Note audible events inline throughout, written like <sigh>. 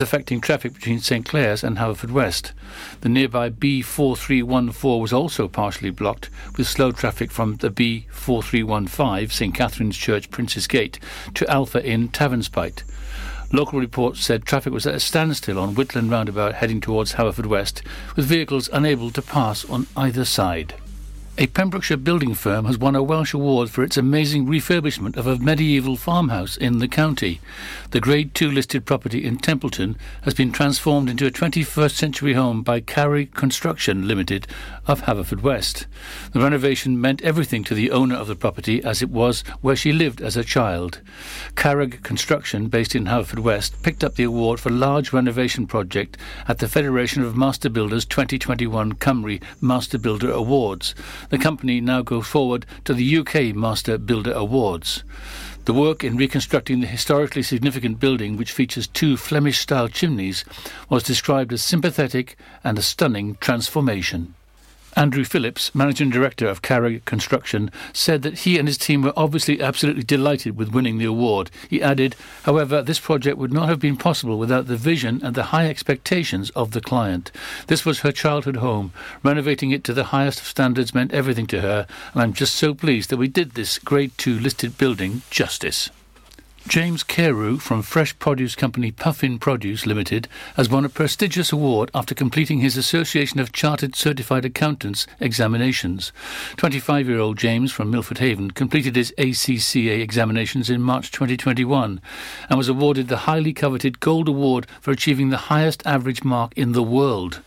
affecting traffic between St Clears and Haverfordwest. The nearby B4314 was also partially blocked, with slow traffic from the B4315 St Catherine's Church Prince's Gate to Alpha Inn Tavernspite. Local reports said traffic was at a standstill on Whitland Roundabout heading towards Haverfordwest, with vehicles unable to pass on either side. A Pembrokeshire building firm has won a Welsh award for its amazing refurbishment of a medieval farmhouse in the county. The Grade 2 listed property in Templeton has been transformed into a 21st century home by Carrig Construction Limited of Haverfordwest. The renovation meant everything to the owner of the property as it was where she lived as a child. Carrig Construction, based in Haverfordwest, picked up the award for large renovation project at the Federation of Master Builders 2021 Cymru Master Builder Awards the company now goes forward to the UK Master Builder Awards. The work in reconstructing the historically significant building, which features two Flemish style chimneys, was described as sympathetic and a stunning transformation. Andrew Phillips, Managing Director of Carrig Construction, said that he and his team were obviously absolutely delighted with winning the award. He added, however, this project would not have been possible without the vision and the high expectations of the client. This was her childhood home. Renovating it to the highest of standards meant everything to her, and I'm just so pleased that we did this Grade 2 listed building justice. James Carew from fresh produce company Puffin Produce Limited has won a prestigious award after completing his Association of Chartered Certified Accountants examinations. 25 year old James from Milford Haven completed his ACCA examinations in March 2021 and was awarded the highly coveted Gold Award for achieving the highest average mark in the world.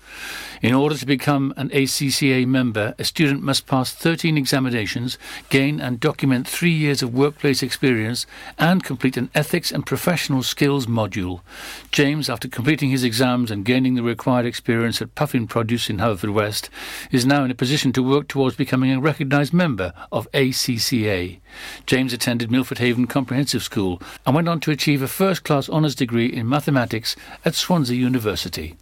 In order to become an ACCA member, a student must pass 13 examinations, gain and document three years of workplace experience, and complete an ethics and professional skills module. James, after completing his exams and gaining the required experience at Puffin Produce in Haverfordwest, is now in a position to work towards becoming a recognised member of ACCA. James attended Milford Haven Comprehensive School and went on to achieve a first class honours degree in mathematics at Swansea University.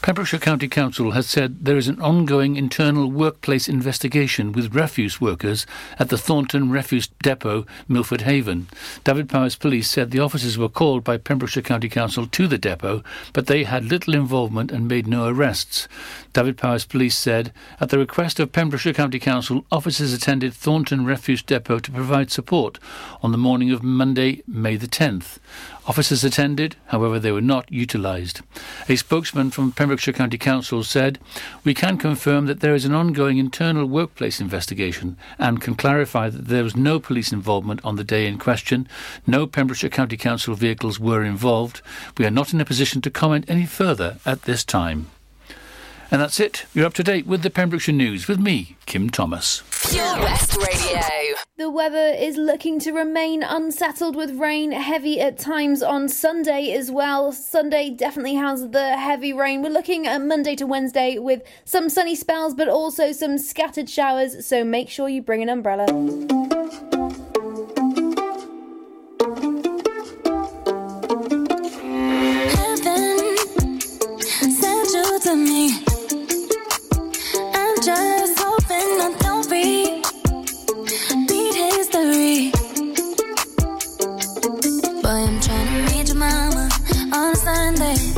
Pembrokeshire County Council has said there is an ongoing internal workplace investigation with refuse workers at the Thornton Refuse Depot, Milford Haven. Dyfed-Powys Police said the officers were called by Pembrokeshire County Council to the depot, but they had little involvement and made no arrests. Dyfed-Powys Police said, at the request of Pembrokeshire County Council, officers attended Thornton Refuse Depot to provide support on the morning of Monday, May the 10th. Officers attended, however, they were not utilised. A spokesman from Pembrokeshire County Council said, We can confirm that there is an ongoing internal workplace investigation and can clarify that there was no police involvement on the day in question. No Pembrokeshire County Council vehicles were involved. We are not in a position to comment any further at this time. And that's it. You're up to date with the Pembrokeshire News with me, Kim Thomas. Pure West Radio. The weather is looking to remain unsettled with rain heavy at times on Sunday as well. Sunday definitely has the heavy rain. We're looking at Monday to Wednesday with some sunny spells but also some scattered showers, so make sure you bring an umbrella. to me on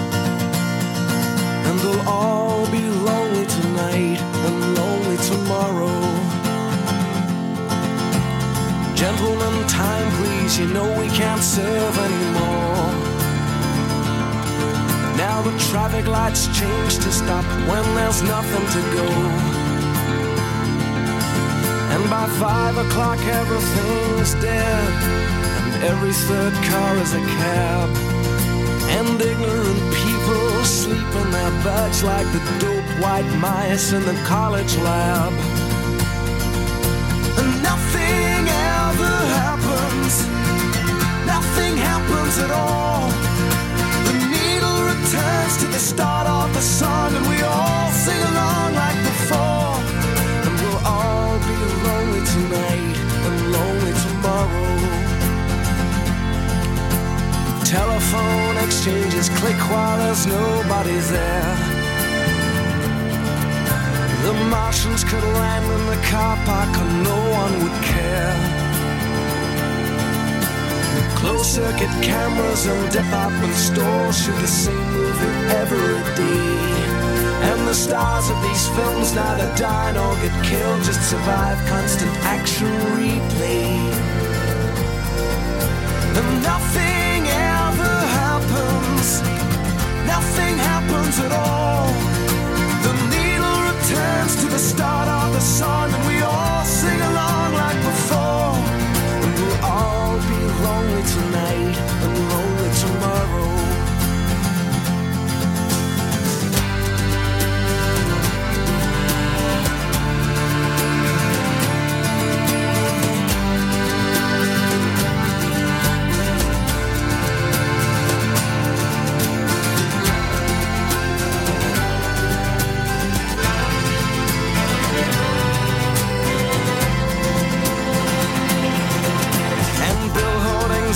They'll all be lonely tonight and lonely tomorrow. Gentlemen, time please, you know we can't serve anymore. Now the traffic lights change to stop when there's nothing to go. And by five o'clock everything's dead, and every third car is a cab. And ignorant people in their beds like the dope white mice in the college lab. And nothing ever happens, nothing happens at all. The needle returns to the start of the song, and we all sing along exchanges click while there's nobody there. The Martians could land in the car park and no one would care. Closed circuit cameras and department stores shoot the same movie every day. And the stars of these films neither die nor get killed, just survive constant action replay. And nothing nothing happens at all. The needle returns to the start of the song, and we all sing along like before. And we'll all be lonely tonight and lonely tomorrow.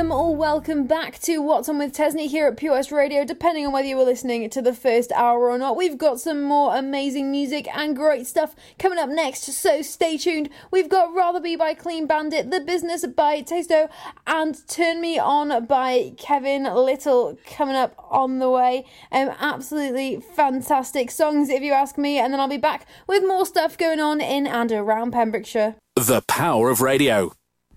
Welcome or welcome back to What's On with Tesni here at Pure West Radio, depending on whether you were listening to the first hour or not. We've got some more amazing music and great stuff coming up next, so stay tuned. We've got Rather Be by Clean Bandit, The Business by Tiësto, and Turn Me On by Kevin Lyttle coming up on the way. Um, absolutely fantastic songs, if you ask me, and then I'll be back with more stuff going on in and around Pembrokeshire. The power of radio.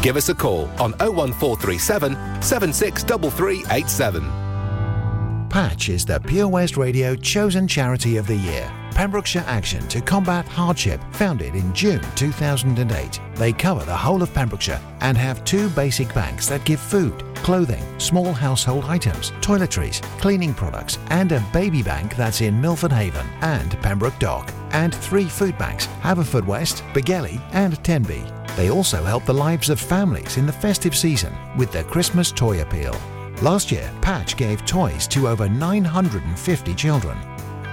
Give us a call on 01437 763387. Patch is the Pure West Radio chosen charity of the year. Pembrokeshire Action to Combat Hardship, founded in June 2008. They cover the whole of Pembrokeshire and have two basic banks that give food, clothing, small household items, toiletries, cleaning products, and a baby bank that's in Milford Haven and Pembroke Dock, and three food banks, Haverfordwest, Begelly, and Tenby. They also help the lives of families in the festive season with their Christmas toy appeal. Last year, Patch gave toys to over 950 children.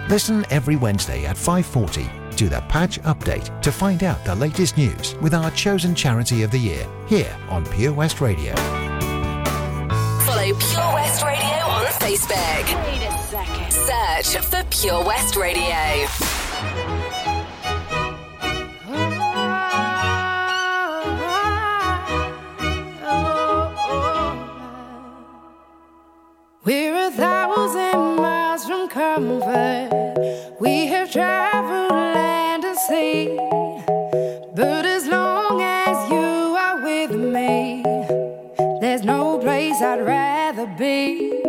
Listen every Wednesday at 5:40 to the Patch Update to find out the latest news with our chosen charity of the year here on Pure West Radio. Follow Pure West Radio on Facebook. Wait a second. Search for Pure West Radio. We have traveled land and sea. But as long as you are with me, there's no place I'd rather be.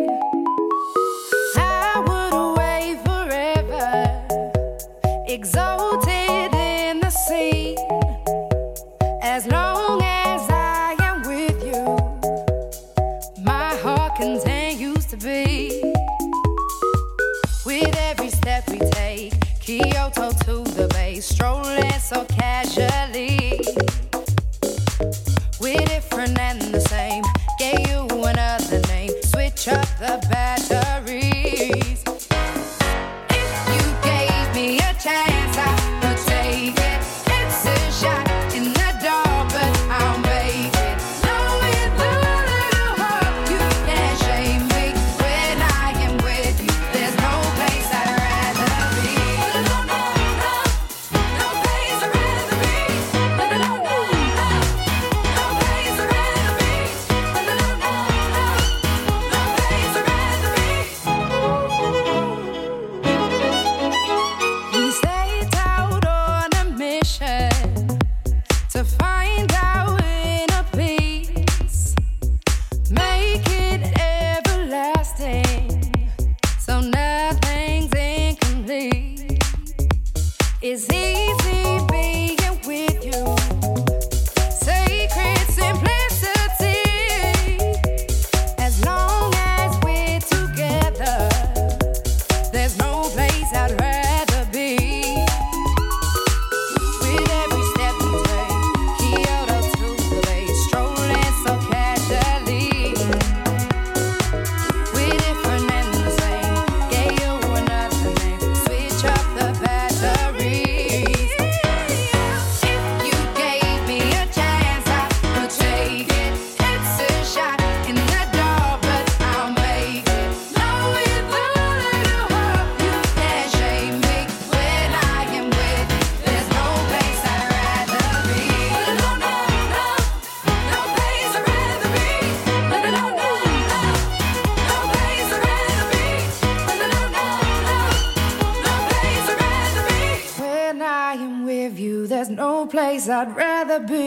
I'd rather be.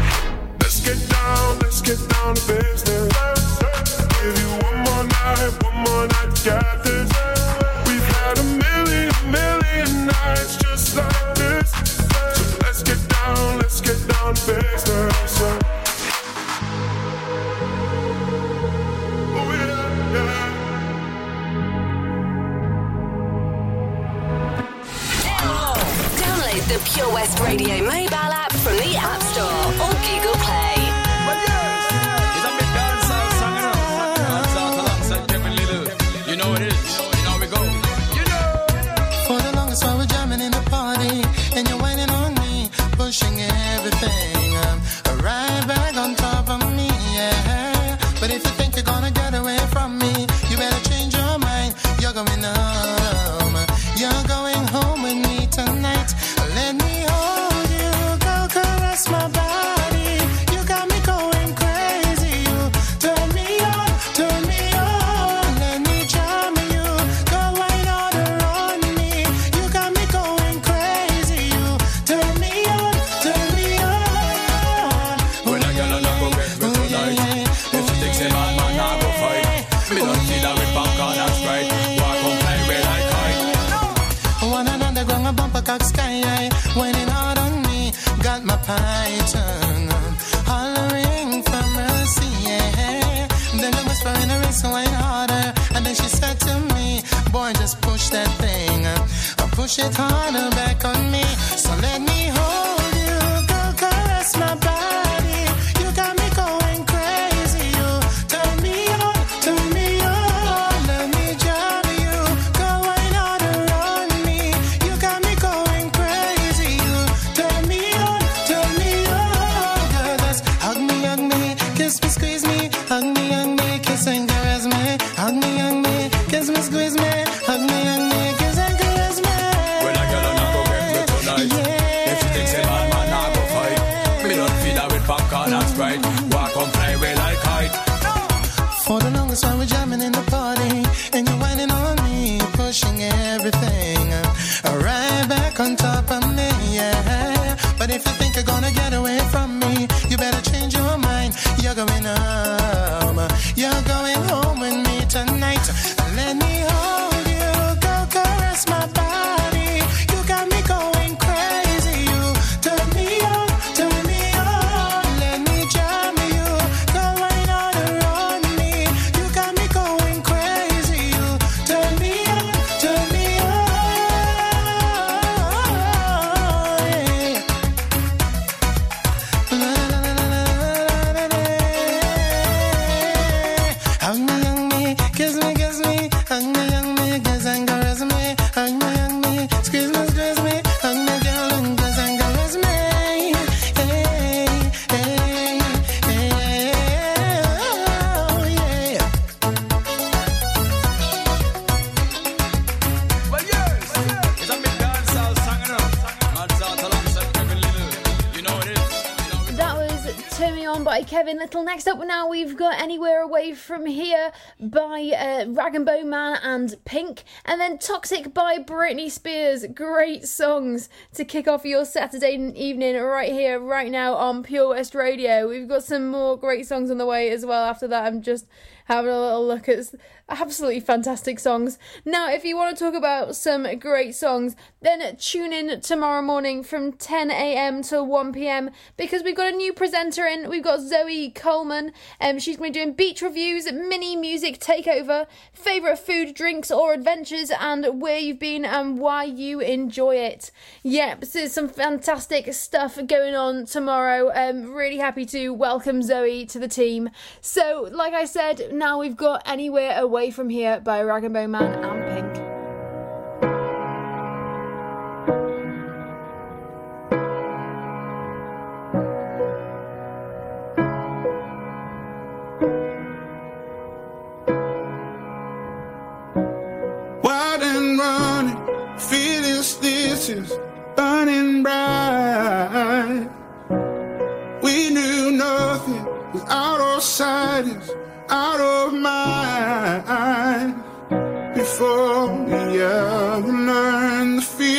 Get down, let's get down to business. Give you one more night, one more night. We've had a million, million nights just like this. So let's get down, let's get down to business. Oh, yeah, yeah. Download the Pure West Radio mobile app from the App Store push it harder back on little. Next up now, we've got Anywhere Away From Here by uh, Rag and Bone Man and Pink, and then Toxic by Britney Spears. Great songs to kick off your Saturday evening right here, right now on Pure West Radio. We've got some more great songs on the way as well after that. I'm just having a little look at absolutely fantastic songs. Now, if you want to talk about some great songs, then tune in tomorrow morning from 10 a.m. to 1 p.m. because we've got a new presenter in. We've got Zoe Coleman. Um, she's going to be doing beach reviews, mini music takeover, favorite food, drinks, or adventures, and where you've been and why you enjoy it. Yep, so some fantastic stuff going on tomorrow. Um, really happy to welcome Zoe to the team. So, like I said, now we've got Anywhere Away From Here by Rag and Bone Man and Pink. burning bright. We knew nothing without our sight out of mind before we ever learn the fear.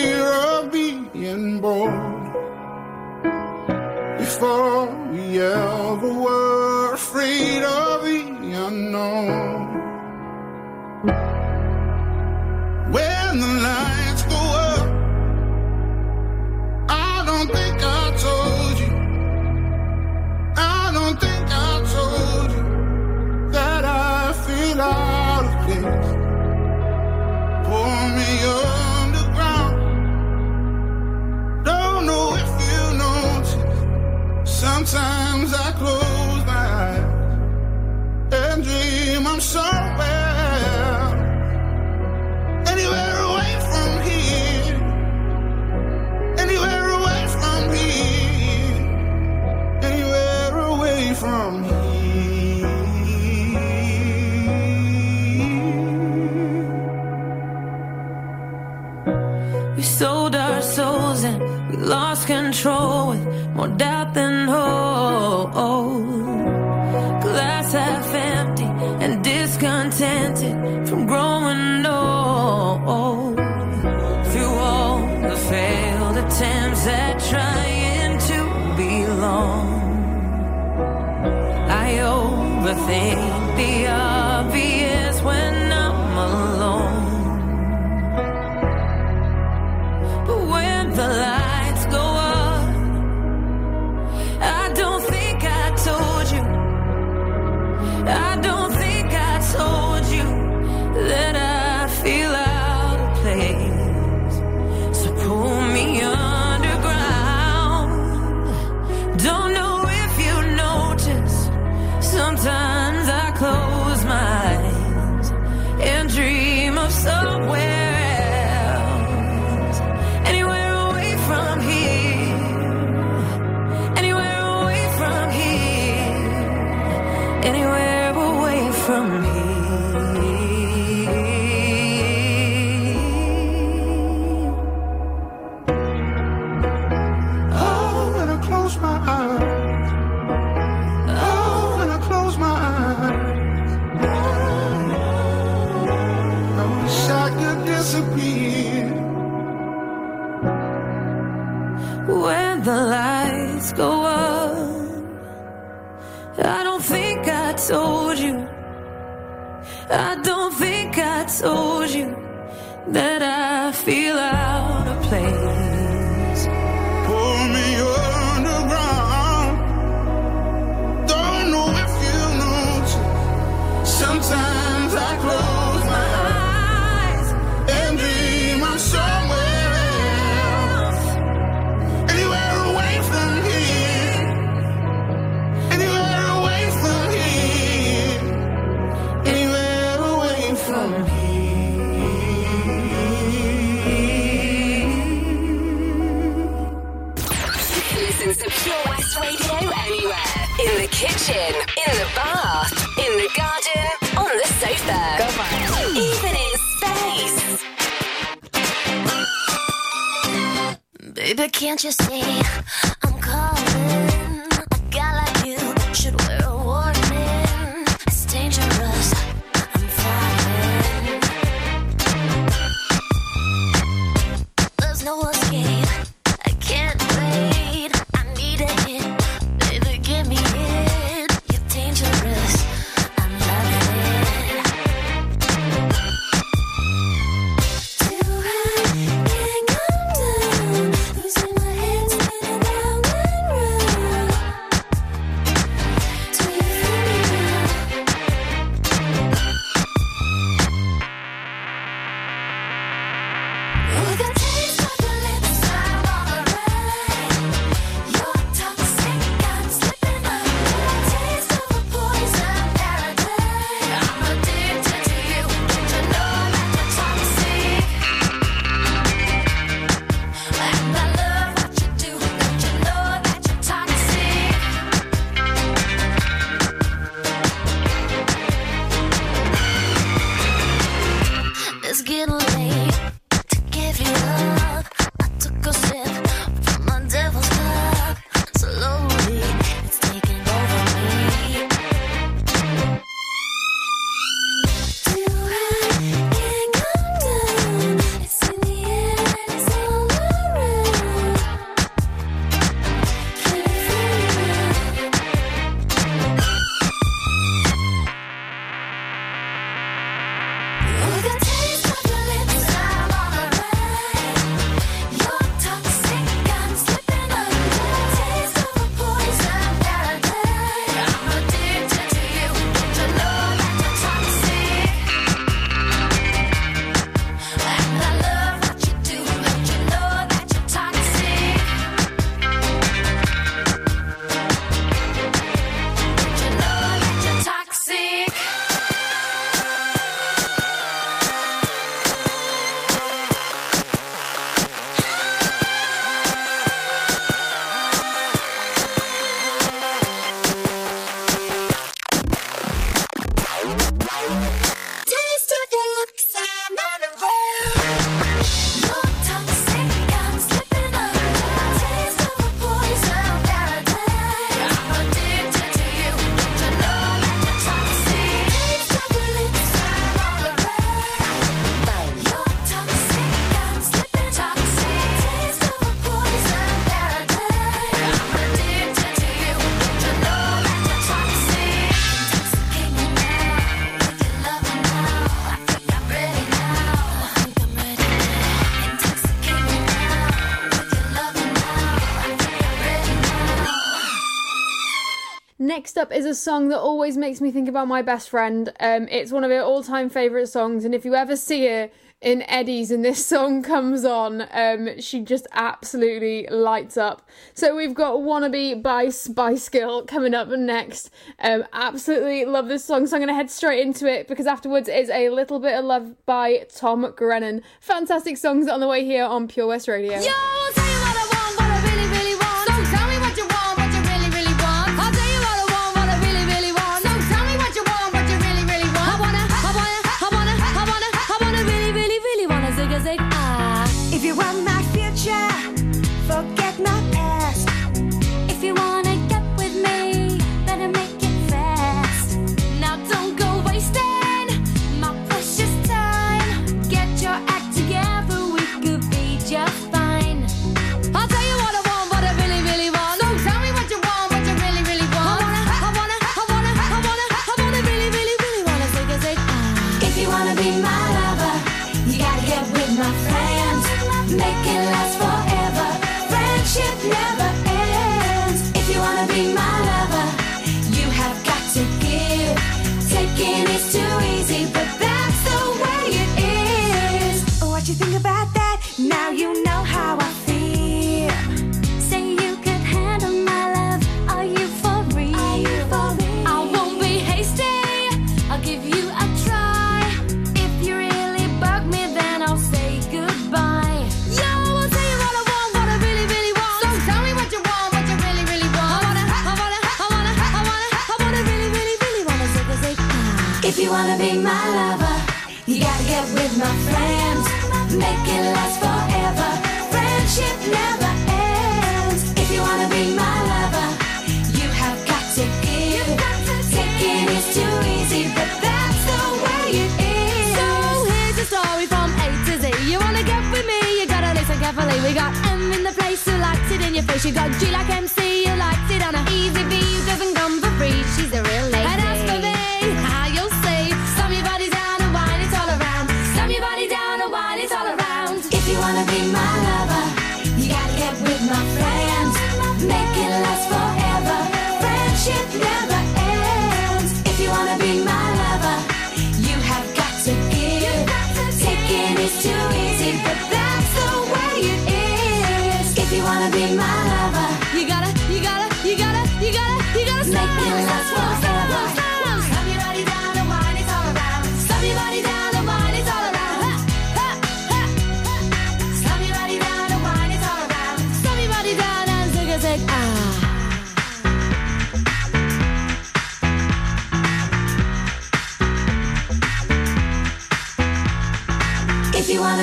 place Can't you see I'm calling? A guy like you should wear a warning. It's dangerous. I'm falling. There's no up is a song that always makes me think about my best friend. Um, it's one of her all time favourite songs, and if you ever see her in Eddie's and this <laughs> song comes on, um, she just absolutely lights up. So we've got Wannabe by Spice Girl coming up next. Um, absolutely love this song, so I'm going to head straight into it because afterwards is A Little Bit of Love by Tom Grennan. Fantastic songs on the way here on Pure West Radio. Yo, she got G like MC.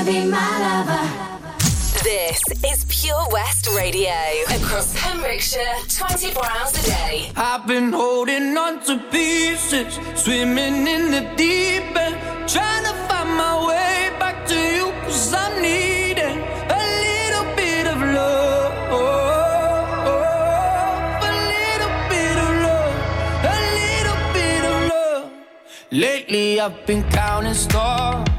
be my lover. This is Pure West Radio. Across Pembrokeshire, 24 hours a day. I've been holding on to pieces, swimming in the deep end, trying to find my way back to you, cause I'm needing a little bit of love. Lately I've been counting stars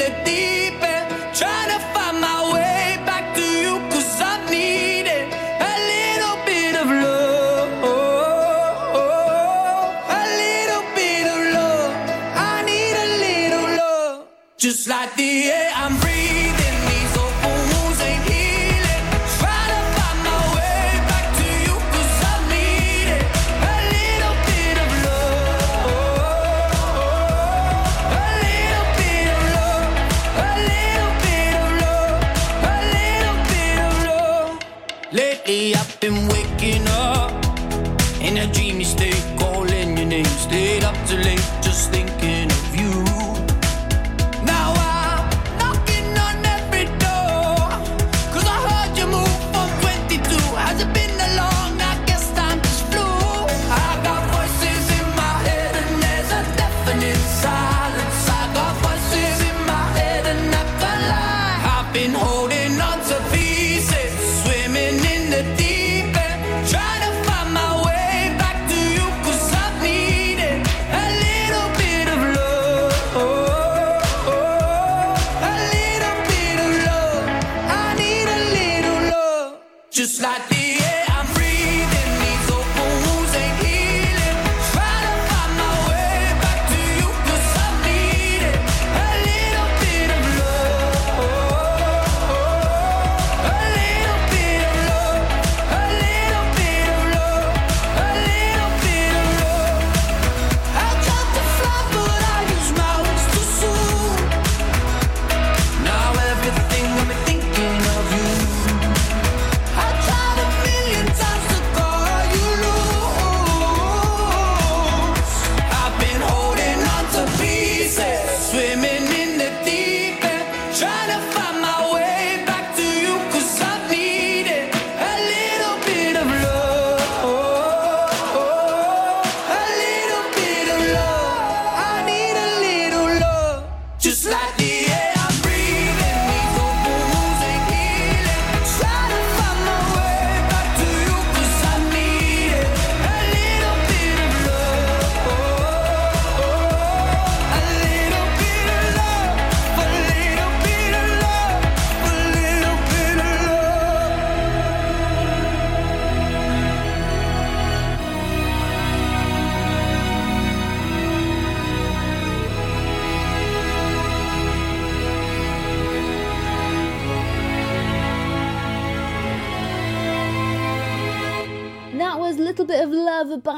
just like the air.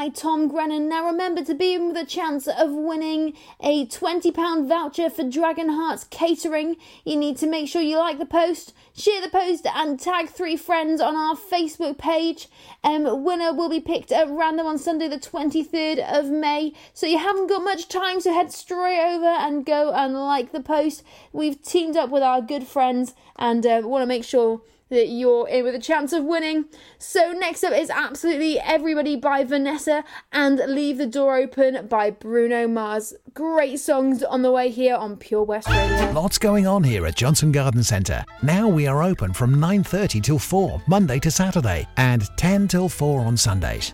By Tom Grennan. Now remember to be in with a chance of winning a £20 voucher for Dragon Hearts Catering. You need to make sure you like the post, share the post, and tag three friends on our Facebook page. Um, winner will be picked at random on Sunday, the 23rd of May. So you haven't got much time, so head straight over and go and like the post. We've teamed up with our good friends and uh, want to make sure that you're in with a chance of winning. So next up is Absolutely Everybody by Vanessa and Leave the Door Open by Bruno Mars. Great songs on the way here on Pure West Radio. Lots going on here at Johnston Garden Centre. Now we are open from 9:30 till 4 Monday to Saturday and 10 till 4 on Sundays.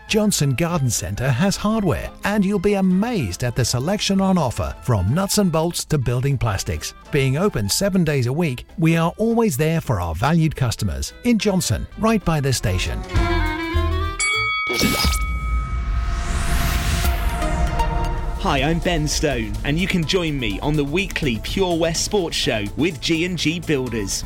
Johnston Garden Centre has hardware, and you'll be amazed at the selection on offer from nuts and bolts to building plastics. Being open seven days a week, we are always there for our valued customers in Johnston, right by the station. Hi, I'm Ben Stone, and you can join me on the weekly Pure West Sports Show with G&G Builders.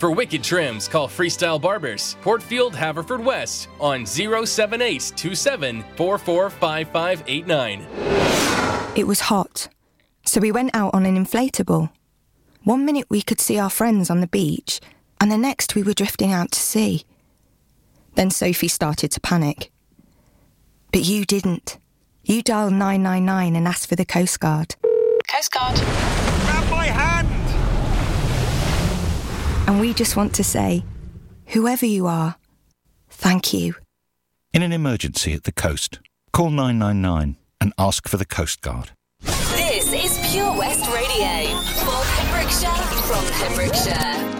For wicked trims, call Freestyle Barbers, Portfield, Haverfordwest, on 07827 445589. It was hot, so we went out on an inflatable. One minute we could see our friends on the beach, and the next we were drifting out to sea. Then Sophie started to panic. But you didn't. You dialed 999 and asked for the Coast Guard. Coast Guard. And we just want to say, whoever you are, thank you. In an emergency at the coast, call 999 and ask for the Coast Guard. This is Pure West Radio for Pembrokeshire from Pembrokeshire.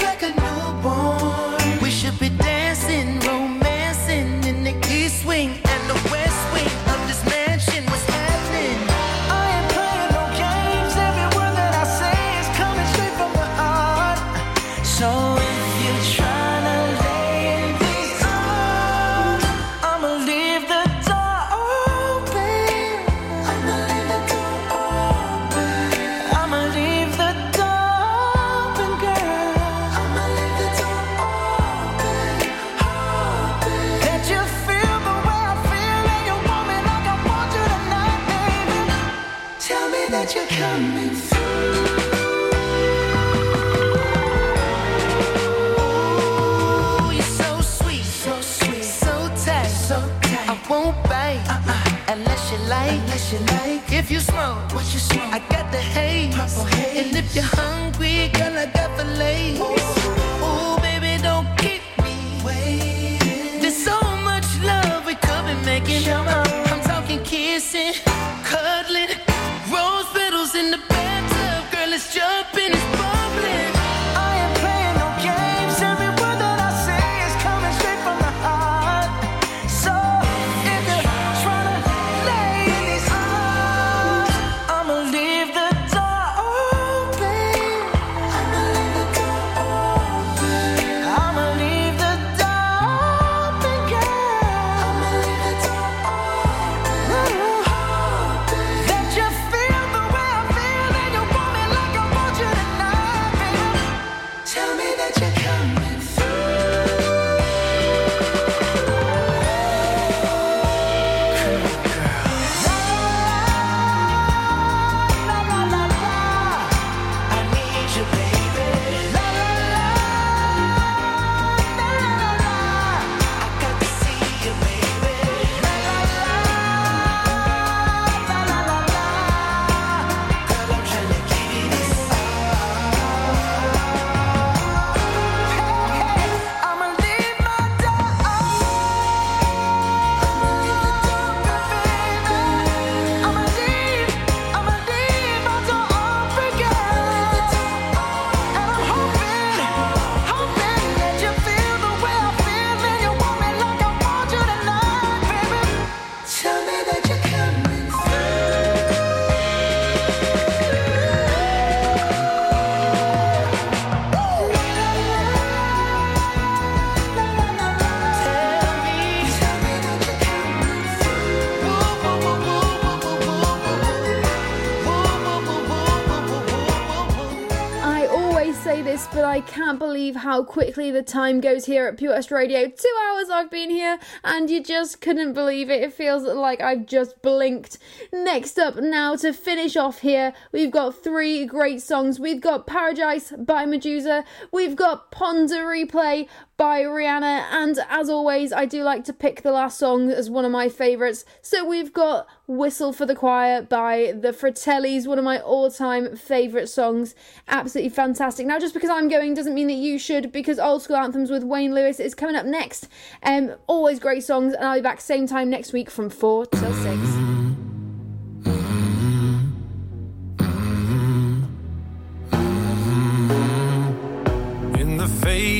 how quickly the time goes here at Pure West Radio. Two hours I've been here, and you just couldn't believe it. It feels like I've just blinked. Next up, now to finish off here, we've got three great songs. We've got Paradise by Meduza, we've got Pon de Replay by Rihanna, and as always, I do like to pick the last song as one of my favourites. So we've got Whistle for the Choir by the Fratellis, one of my all time favourite songs. Absolutely fantastic. Now, just because I'm going doesn't mean that you should, because Old School Anthems with Wayne Lewis is coming up next. Um, always great songs, and I'll be back same time next week from 4 till 6.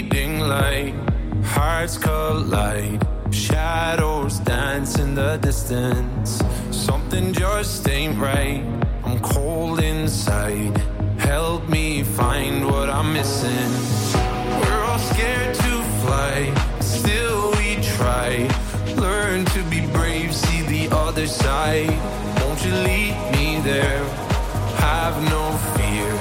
Fading light, hearts collide. Shadows dance in the distance. Something just ain't right. I'm cold inside. Help me find what I'm missing. We're all scared to fly, still we try. Learn to be brave, see the other side. Won't you lead me there? Have no fear.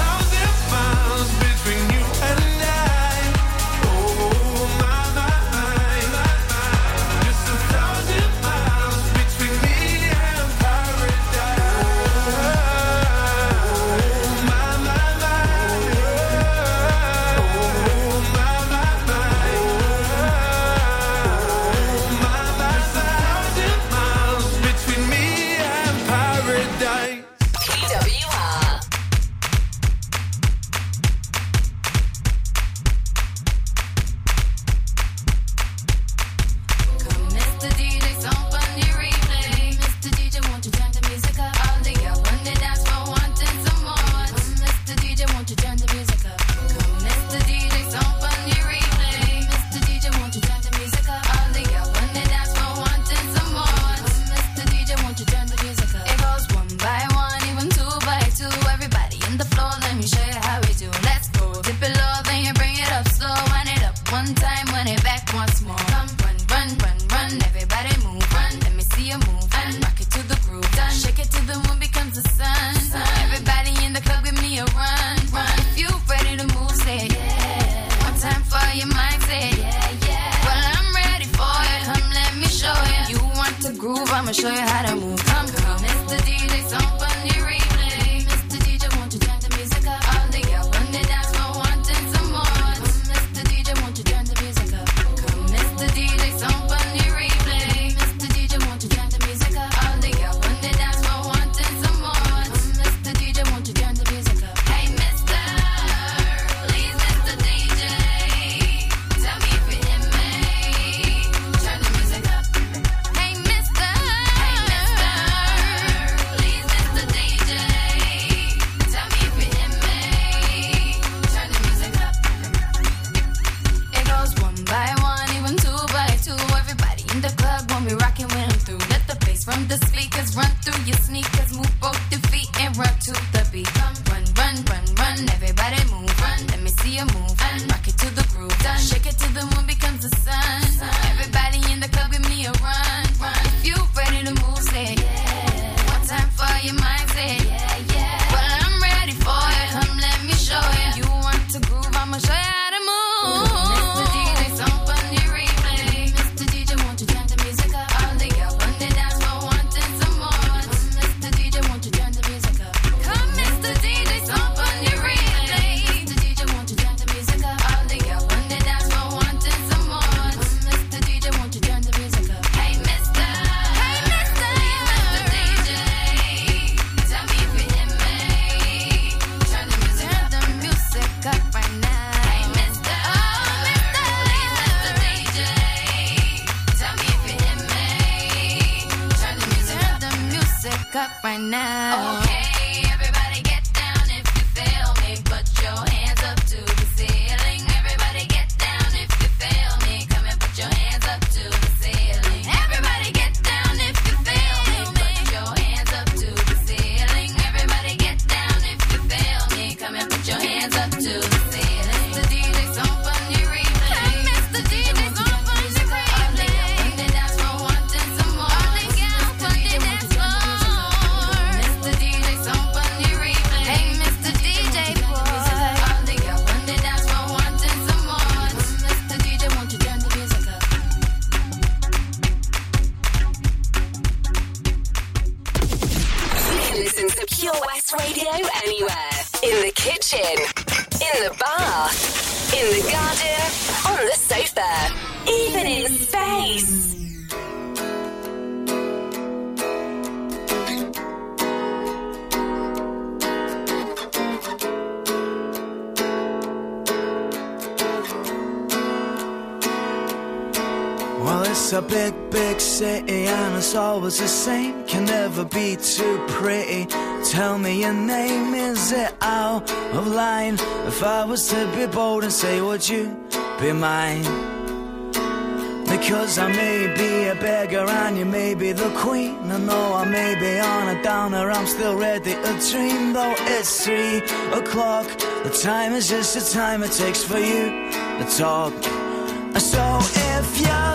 once more. now. Always the same. Can never be too pretty. Tell me your name, is it out of line? If I was to be bold and say, would you be mine? Because I may be a beggar and you may be the queen. I know I may be on a downer, I'm still ready to dream. Though it's three o'clock, the time is just the time it takes for you to talk. So if you're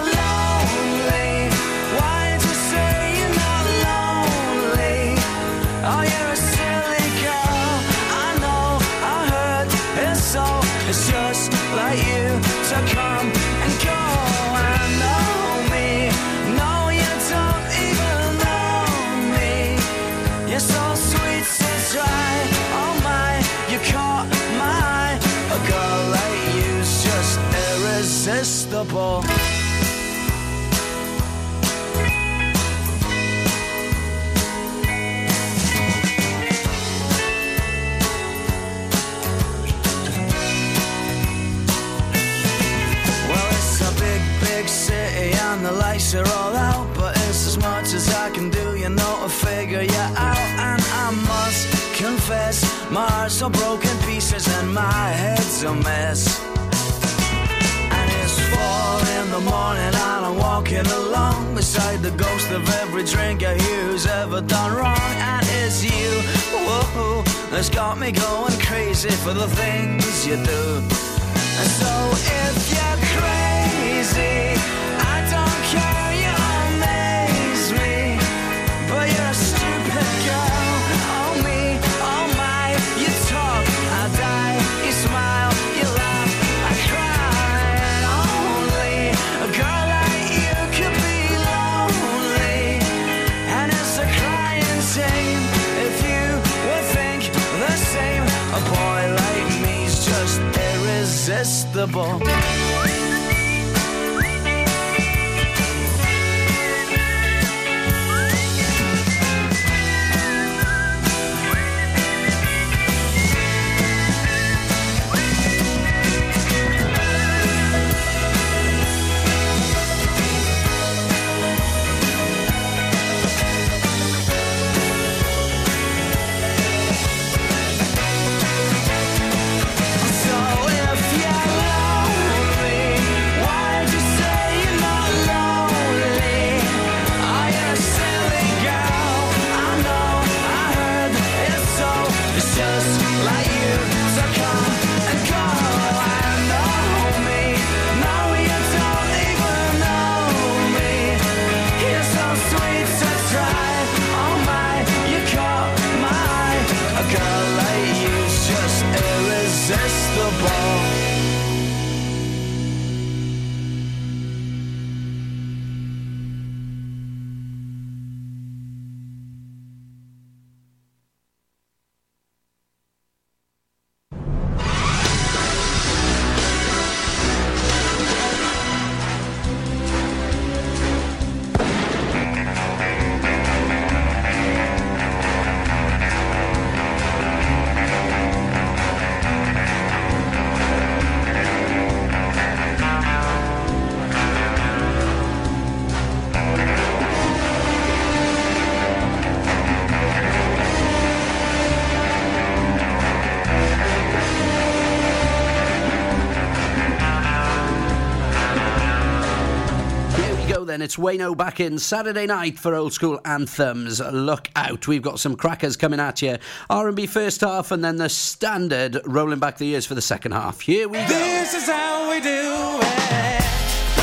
are all out. But it's as much as I can do, you know, to figure you out. And I must confess, my heart's all broken pieces and my head's a mess. And it's four in the morning and I'm walking along beside the ghost of every drinker who's ever done wrong. And it's you, whoa, that's got me going crazy for the things you do. And so if you're crazy, irresistible. It's Wayno back in Saturday night for old school anthems. Look out. We've got some crackers coming at you. R&B first half and then the standard rolling back the years for the second half. Here we go. This is how we do it.